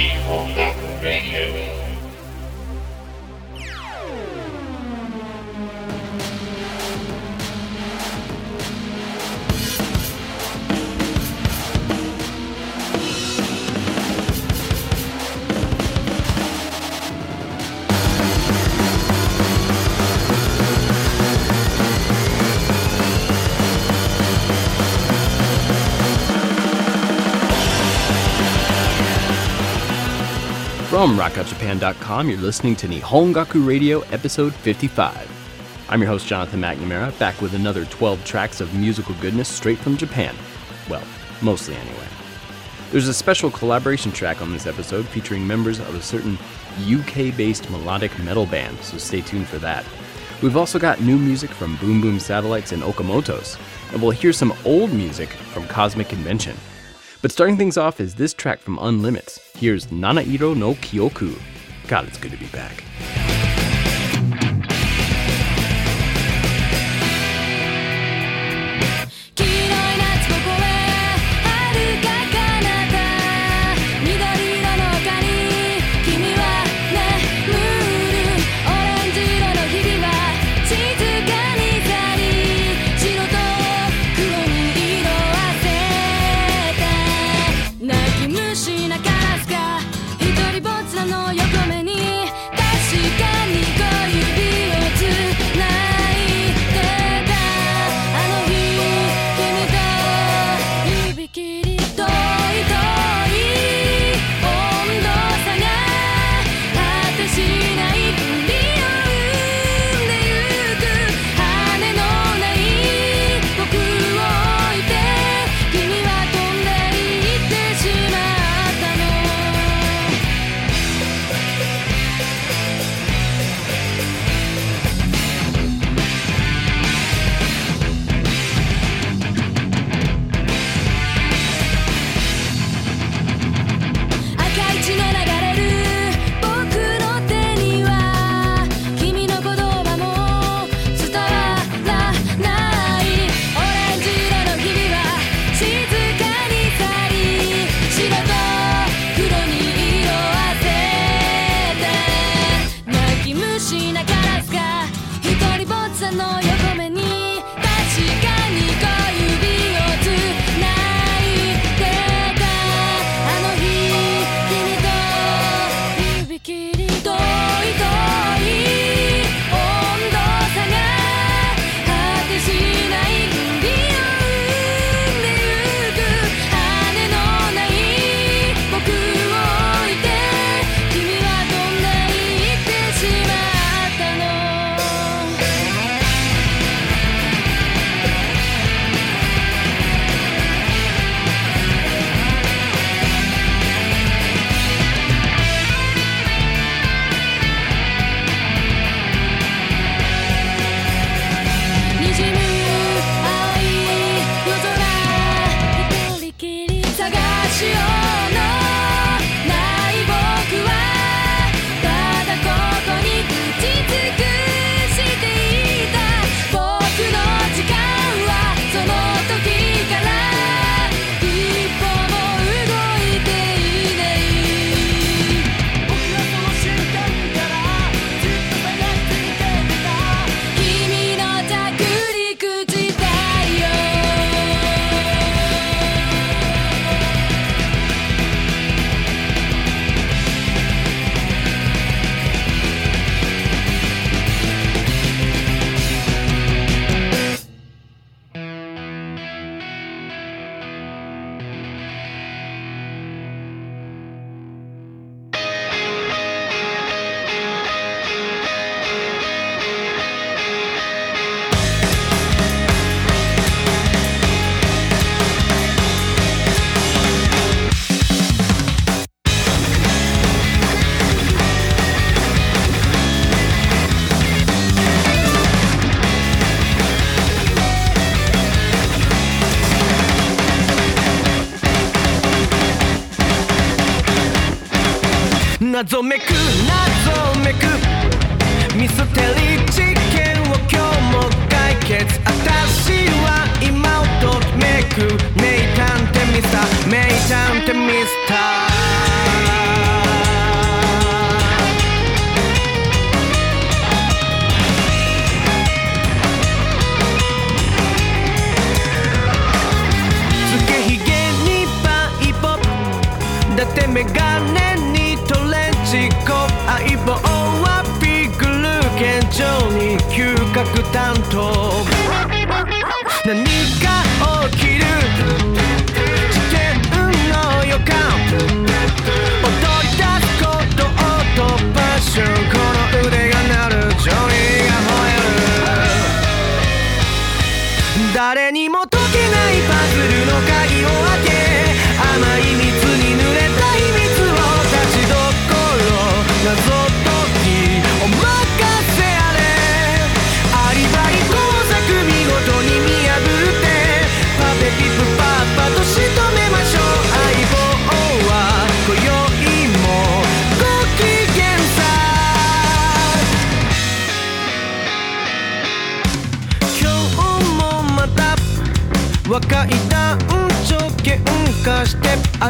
Evil Rock Radio. From rockupjapan.com, you're listening to Nihongaku Radio, episode 55. I'm your host, Jonathan McNamara, back with another 12 tracks of musical goodness straight from Japan. Well, mostly anyway. There's a special collaboration track on this episode featuring members of a certain UK based melodic metal band, so stay tuned for that. We've also got new music from Boom Boom Satellites and Okamoto's, and we'll hear some old music from Cosmic Convention. But starting things off is this track from Unlimits. Here's Nana Iro no Kyoku. God, it's good to be back.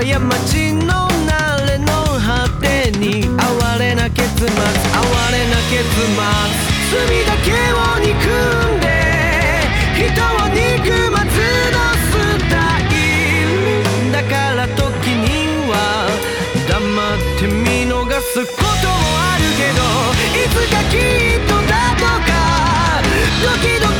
過ちの慣れの果てに哀れな結末哀れな結末罪だけを憎んで人を憎まずのスタイルだから時には黙って見逃すこともあるけどいつかきっとだとかドキドキ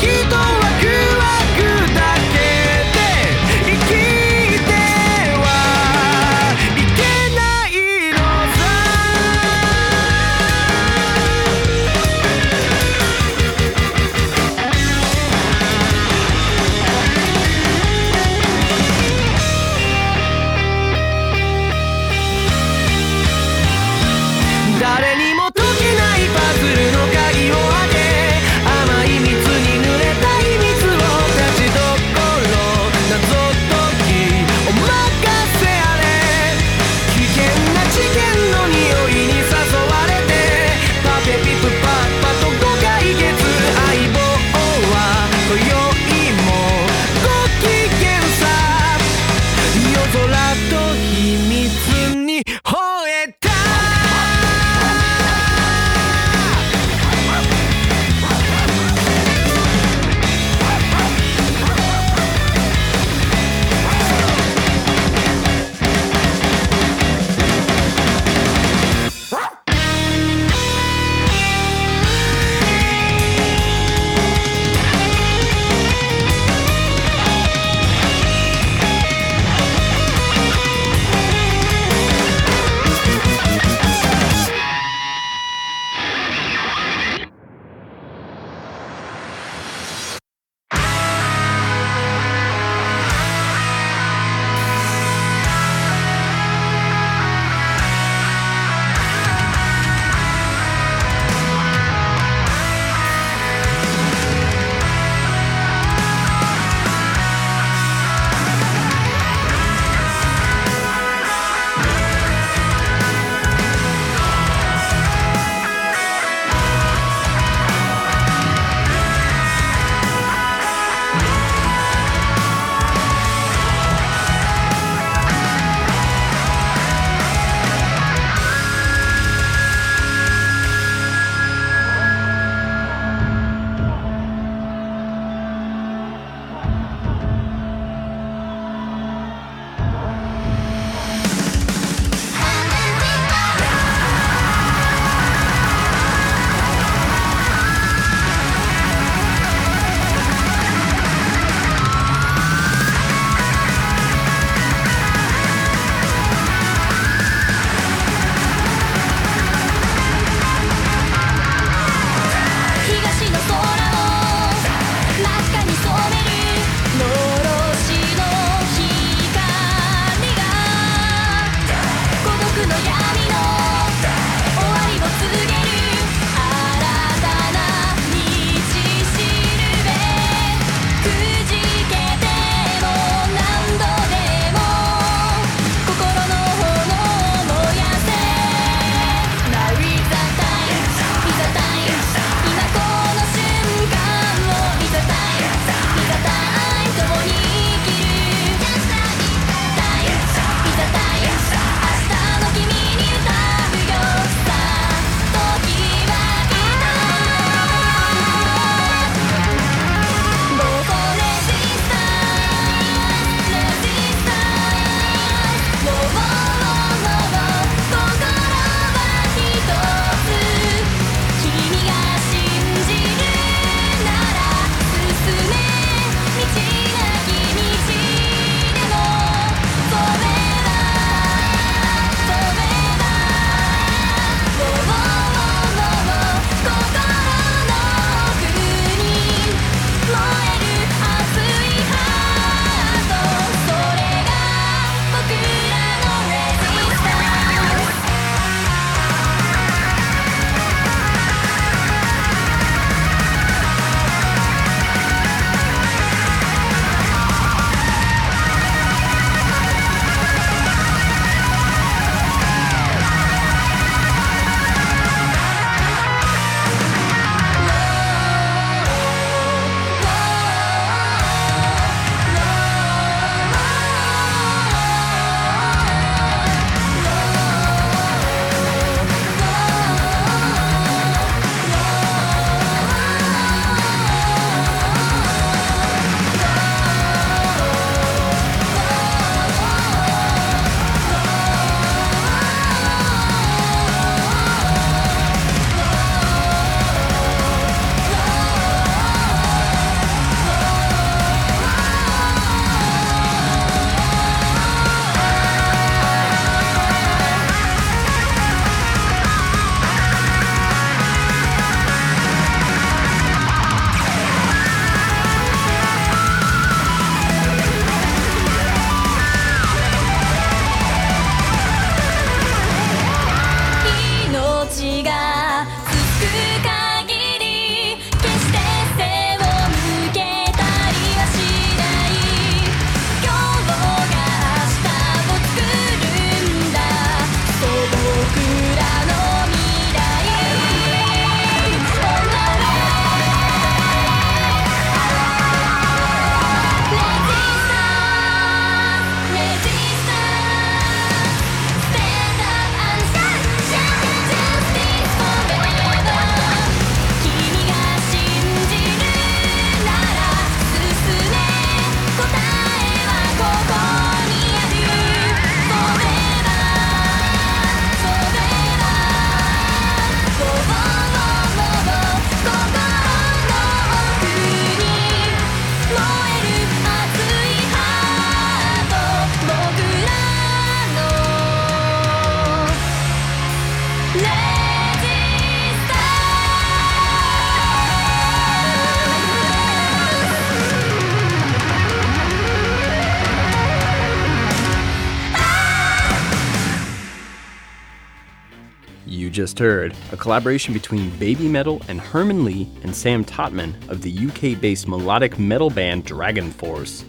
just heard, a collaboration between Babymetal and Herman Li and Sam Totman of the UK based melodic metal band DragonForce.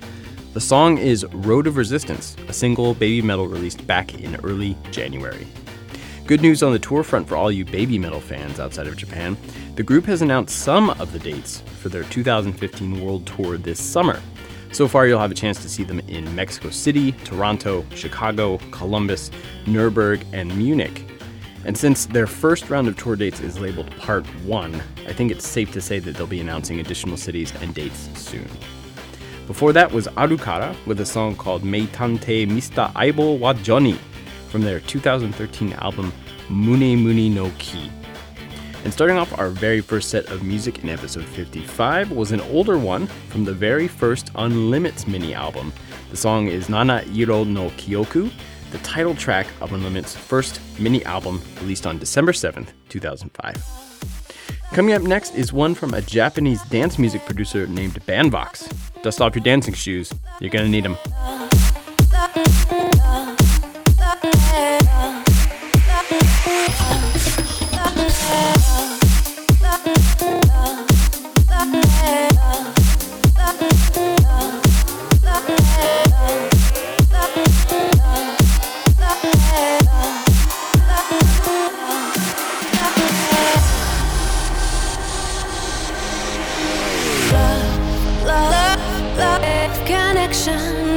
The song is Road of Resistance, a single Babymetal released back in early January. Good news on the tour front for all you Babymetal fans outside of Japan. The group has announced some of the dates for their 2015 world tour this summer. So far, you'll have a chance to see them in Mexico City, Toronto, Chicago, Columbus, Nuremberg, and Munich. And since their first round of tour dates is labeled Part 1, I think it's safe to say that they'll be announcing additional cities and dates soon. Before that was Arukara with a song called Meitante Mista Aibo wa Johnny from their 2013 album Mune Mune no Ki. And starting off our very first set of music in episode 55 was an older one from the very first Unlimits mini album. The song is Nana Iro no Kyoku, the title track of Unlimits' first mini album released on December 7th, 2005. Coming up next is one from a Japanese dance music producer named Bandvox. Dust off your dancing shoes, you're gonna need them. love,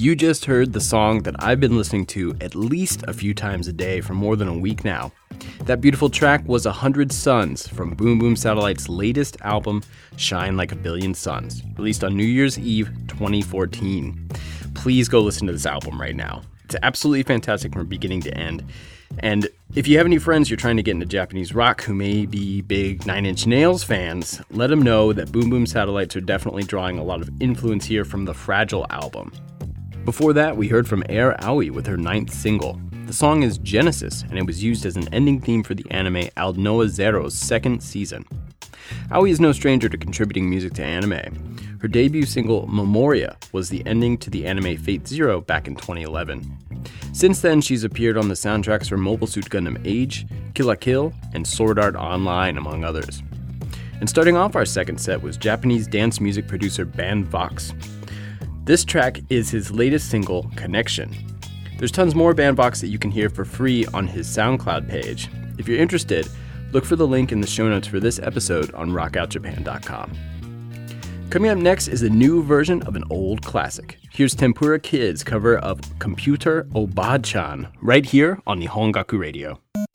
You just heard the song that I've been listening to at least a few times a day for more than a week now. That beautiful track was A Hundred Suns from Boom Boom Satellite's latest album, Shine Like a Billion Suns, released on New Year's Eve 2014. Please go listen to this album right now. It's absolutely fantastic from beginning to end. And if you have any friends you're trying to get into Japanese rock who may be big Nine Inch Nails fans, let them know that Boom Boom Satellites are definitely drawing a lot of influence here from the Fragile album. Before that, we heard from Eir Aoi with her ninth single. The song is Genesis, and it was used as an ending theme for the anime Aldnoah Zero's second season. Aoi is no stranger to contributing music to anime. Her debut single, Memoria, was the ending to the anime Fate Zero back in 2011. Since then, she's appeared on the soundtracks for Mobile Suit Gundam Age, Kill la Kill, and Sword Art Online, among others. And starting off our second set was Japanese dance music producer Bandvox. This track is his latest single, Connection. There's tons more Bandvox that you can hear for free on his SoundCloud page. If you're interested, look for the link in the show notes for this episode on rockoutjapan.com. Coming up next is a new version of an old classic. Here's Tempura Kidz' cover of Computer Obaachan right here on the Radio.「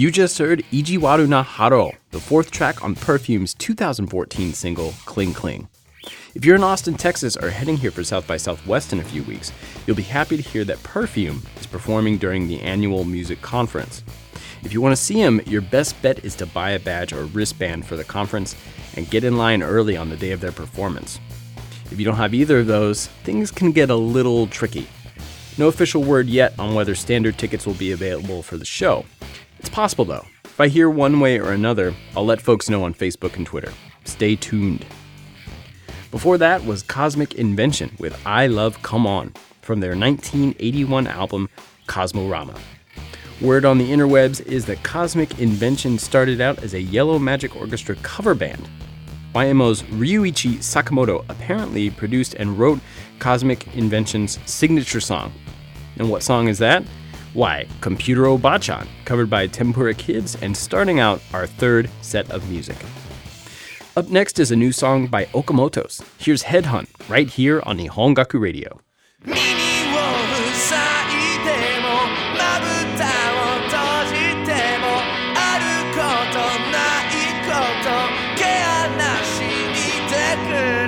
You just heard Ijiwaru na Haro, the fourth track on Perfume's 2014 single Cling Cling. If you're in Austin, Texas, or heading here for South by Southwest in a few weeks, you'll be happy to hear that Perfume is performing during the annual music conference. If you want to see him, your best bet is to buy a badge or wristband for the conference and get in line early on the day of their performance. If you don't have either of those, things can get a little tricky. No official word yet on whether standard tickets will be available for the show. It's possible though. If I hear one way or another, I'll let folks know on Facebook and Twitter. Stay tuned. Before that was Cosmic Invention with I Love Come On from their 1981 album Cosmorama. Word on the interwebs is that Cosmic Invention started out as a Yellow Magic Orchestra cover band. YMO's Ryuichi Sakamoto apparently produced and wrote Cosmic Invention's signature song. And what song is that? Why, Computer Obaachan, covered by Tempura Kidz, and starting out our third set of music. Up next is a new song by Okamoto's. Here's Headhunt, right here on Nihongaku Radio. 耳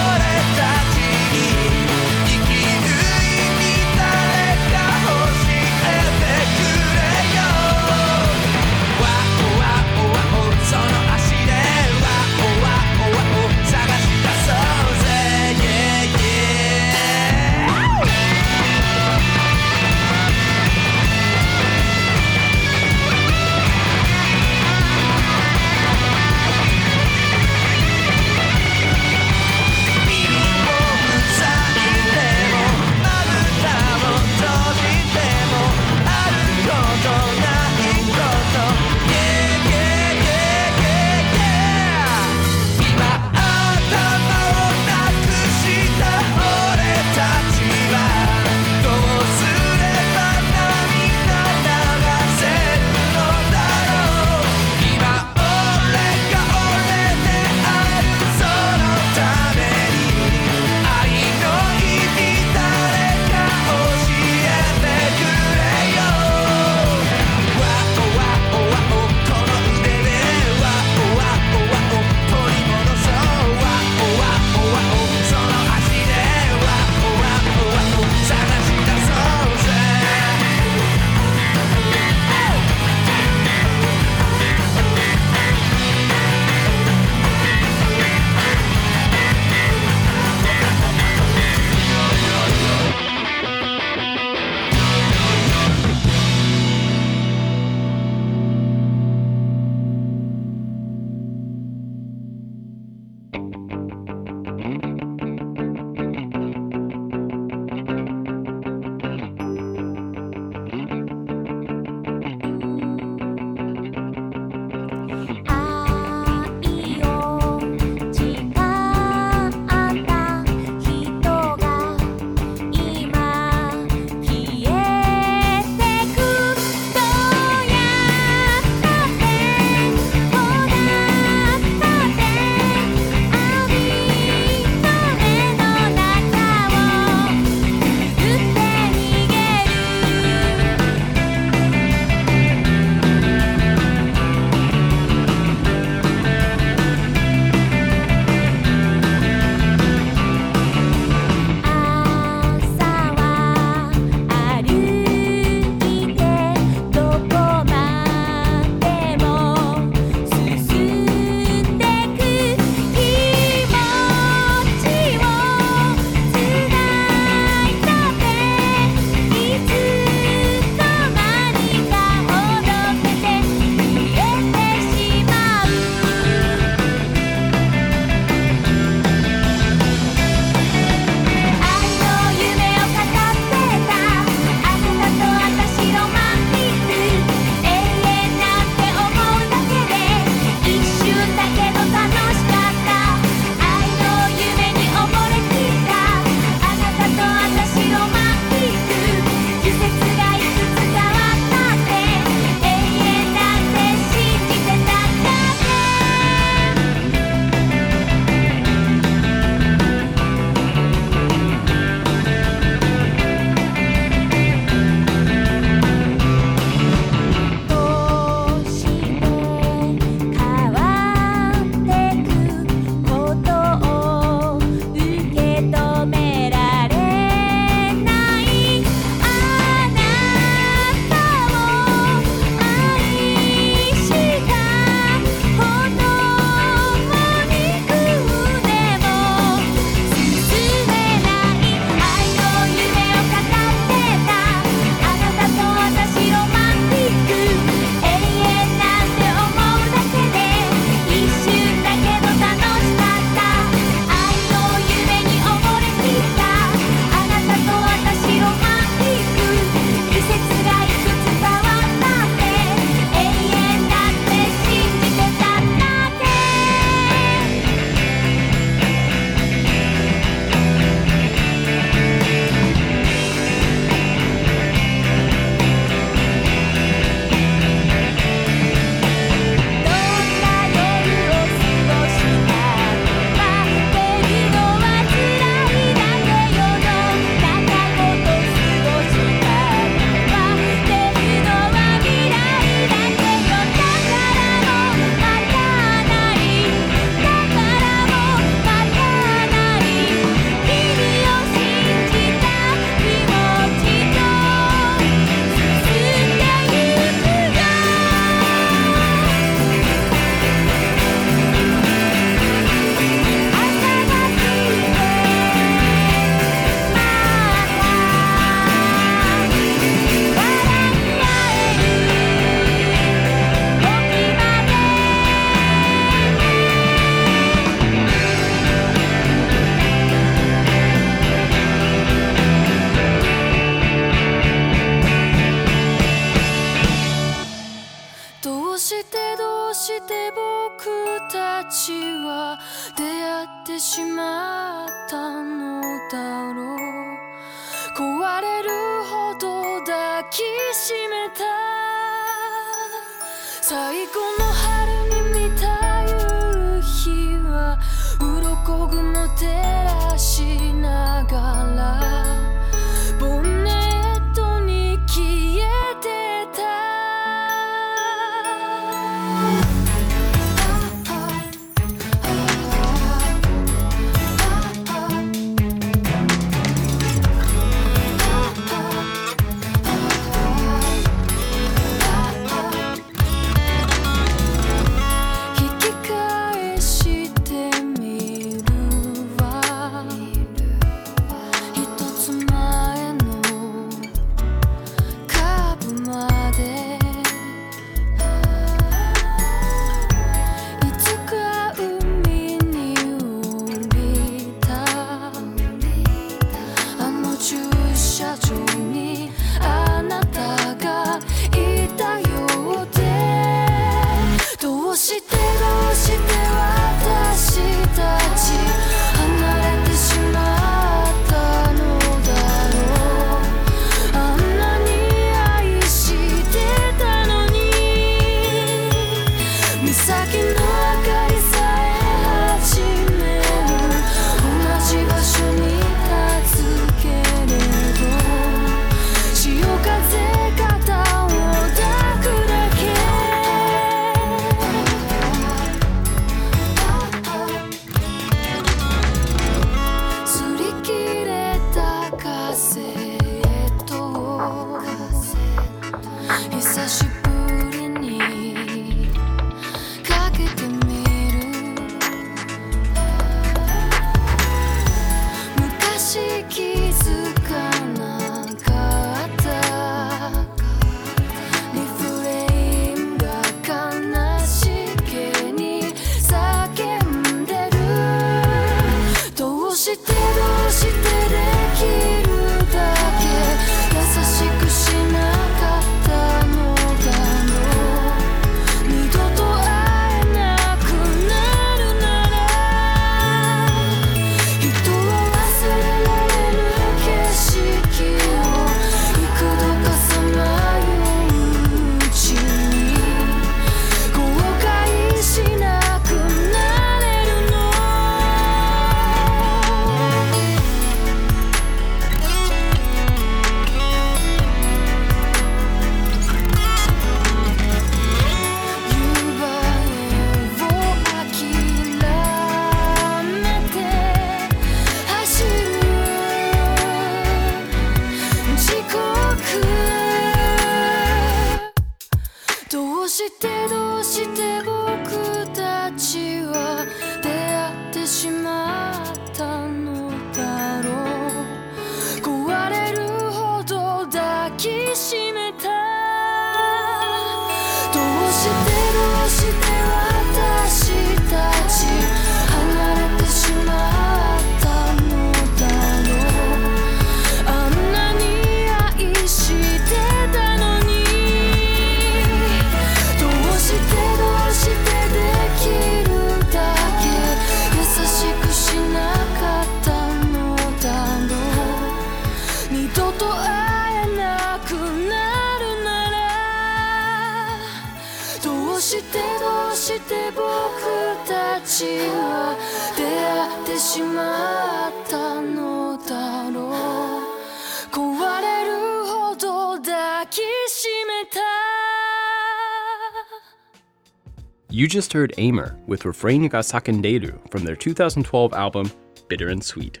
just heard Aimer with Refrain ga Sakenderu from their 2012 album Bitter and Sweet.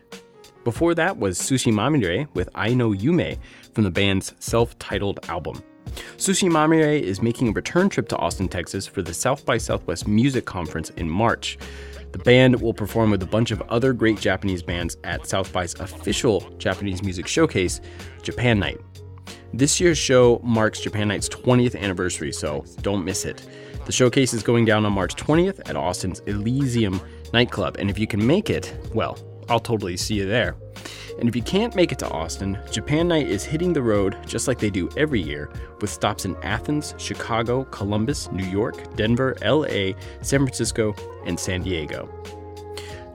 Before that was Sushi Mamire with I Know Yume from the band's self titled album. Sushi Mamire is making a return trip to Austin, Texas for the South by Southwest Music Conference in March. The band will perform with a bunch of other great Japanese bands at South by's official Japanese music showcase, Japan Night. This year's show marks Japan Night's 20th anniversary, so don't miss it. The showcase is going down on March 20th at Austin's Elysium nightclub, and if you can make it, well, I'll totally see you there. And if you can't make it to Austin, Japan Night is hitting the road just like they do every year, with stops in Athens, Chicago, Columbus, New York, Denver, LA, San Francisco, and San Diego.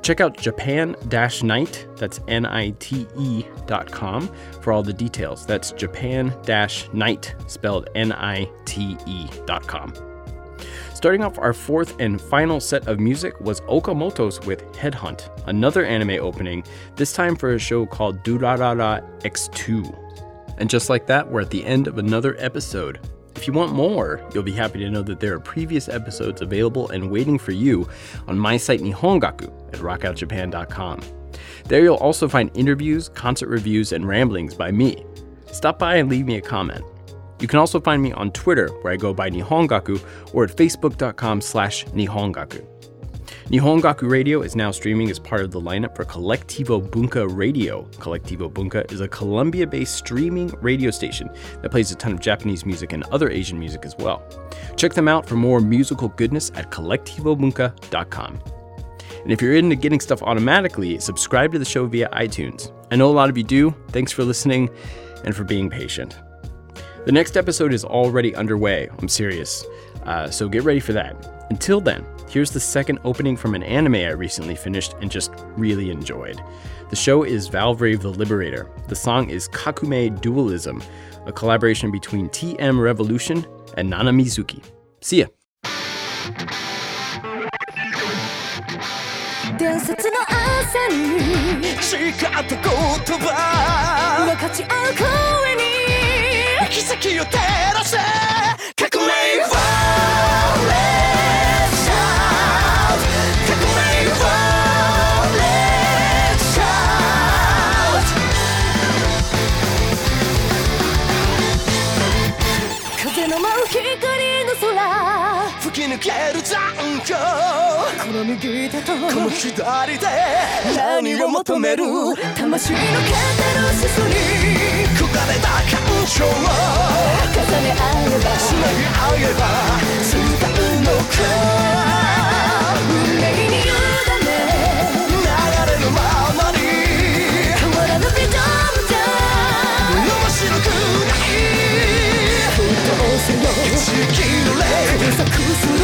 Check out japan night, that's N I T E dot com, for all the details. That's japan night, spelled N I T E dot com. Starting off our fourth and final set of music was Okamoto's with Headhunt, another anime opening, this time for a show called Durarara X2. And just like that, we're at the end of another episode. If you want more, you'll be happy to know that there are previous episodes available and waiting for you on my site Nihongaku at rockoutjapan.com. There you'll also find interviews, concert reviews, and ramblings by me. Stop by and leave me a comment. You can also find me on Twitter, where I go by Nihongaku, or at facebook.com slash Nihongaku. Nihongaku Radio is now streaming as part of the lineup for Collectivo Bunka Radio. Collectivo Bunka is a Colombia based streaming radio station that plays a ton of Japanese music and other Asian music as well. Check them out for more musical goodness at collectivobunka.com. And if you're into getting stuff automatically, subscribe to the show via iTunes. I know a lot of you do. Thanks for listening and for being patient. The next episode is already underway. I'm serious. Uh, so get ready for that. Until then, here's the second opening from an anime I recently finished and just really enjoyed. The show is Valvrave the Liberator. The song is Kakumei Dualism, a collaboration between TM Revolution and Nana Mizuki. See ya! 奇跡を照らせ。革命はの右手とこの左で何を求める？魂のけてるしすに焦がれた感情を重ね合えばつなぎ合えば伝うのか運命に委ね流れるままに。変わらぬビジョンじゃ面白くない。どうせよ。地球の霊。加速する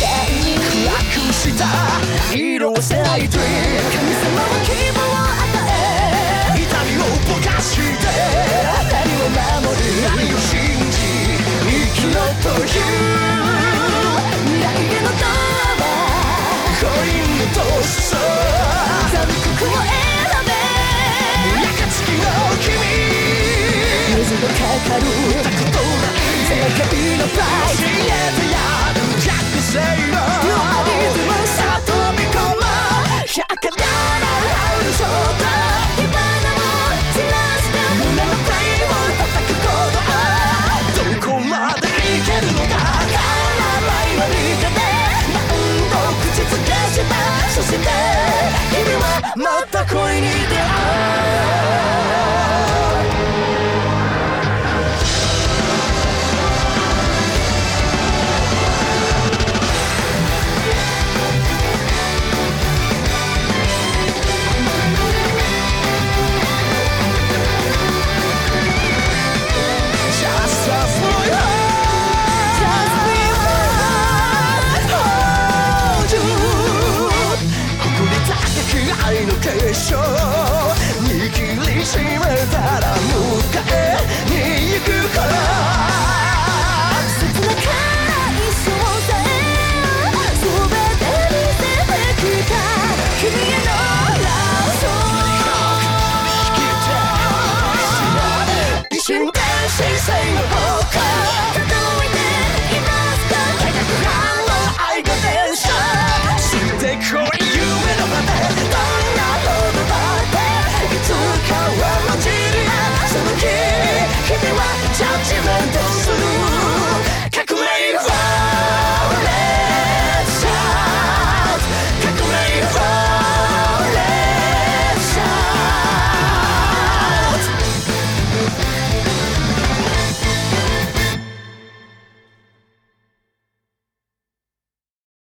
暗くした色褪せないと神様は希望を与え痛みをぼかして何を守り何を信じ生きろという未来へのドアコインのトスは残酷を選べ暁の君水のかかるたことない。世界のフライ chocolate.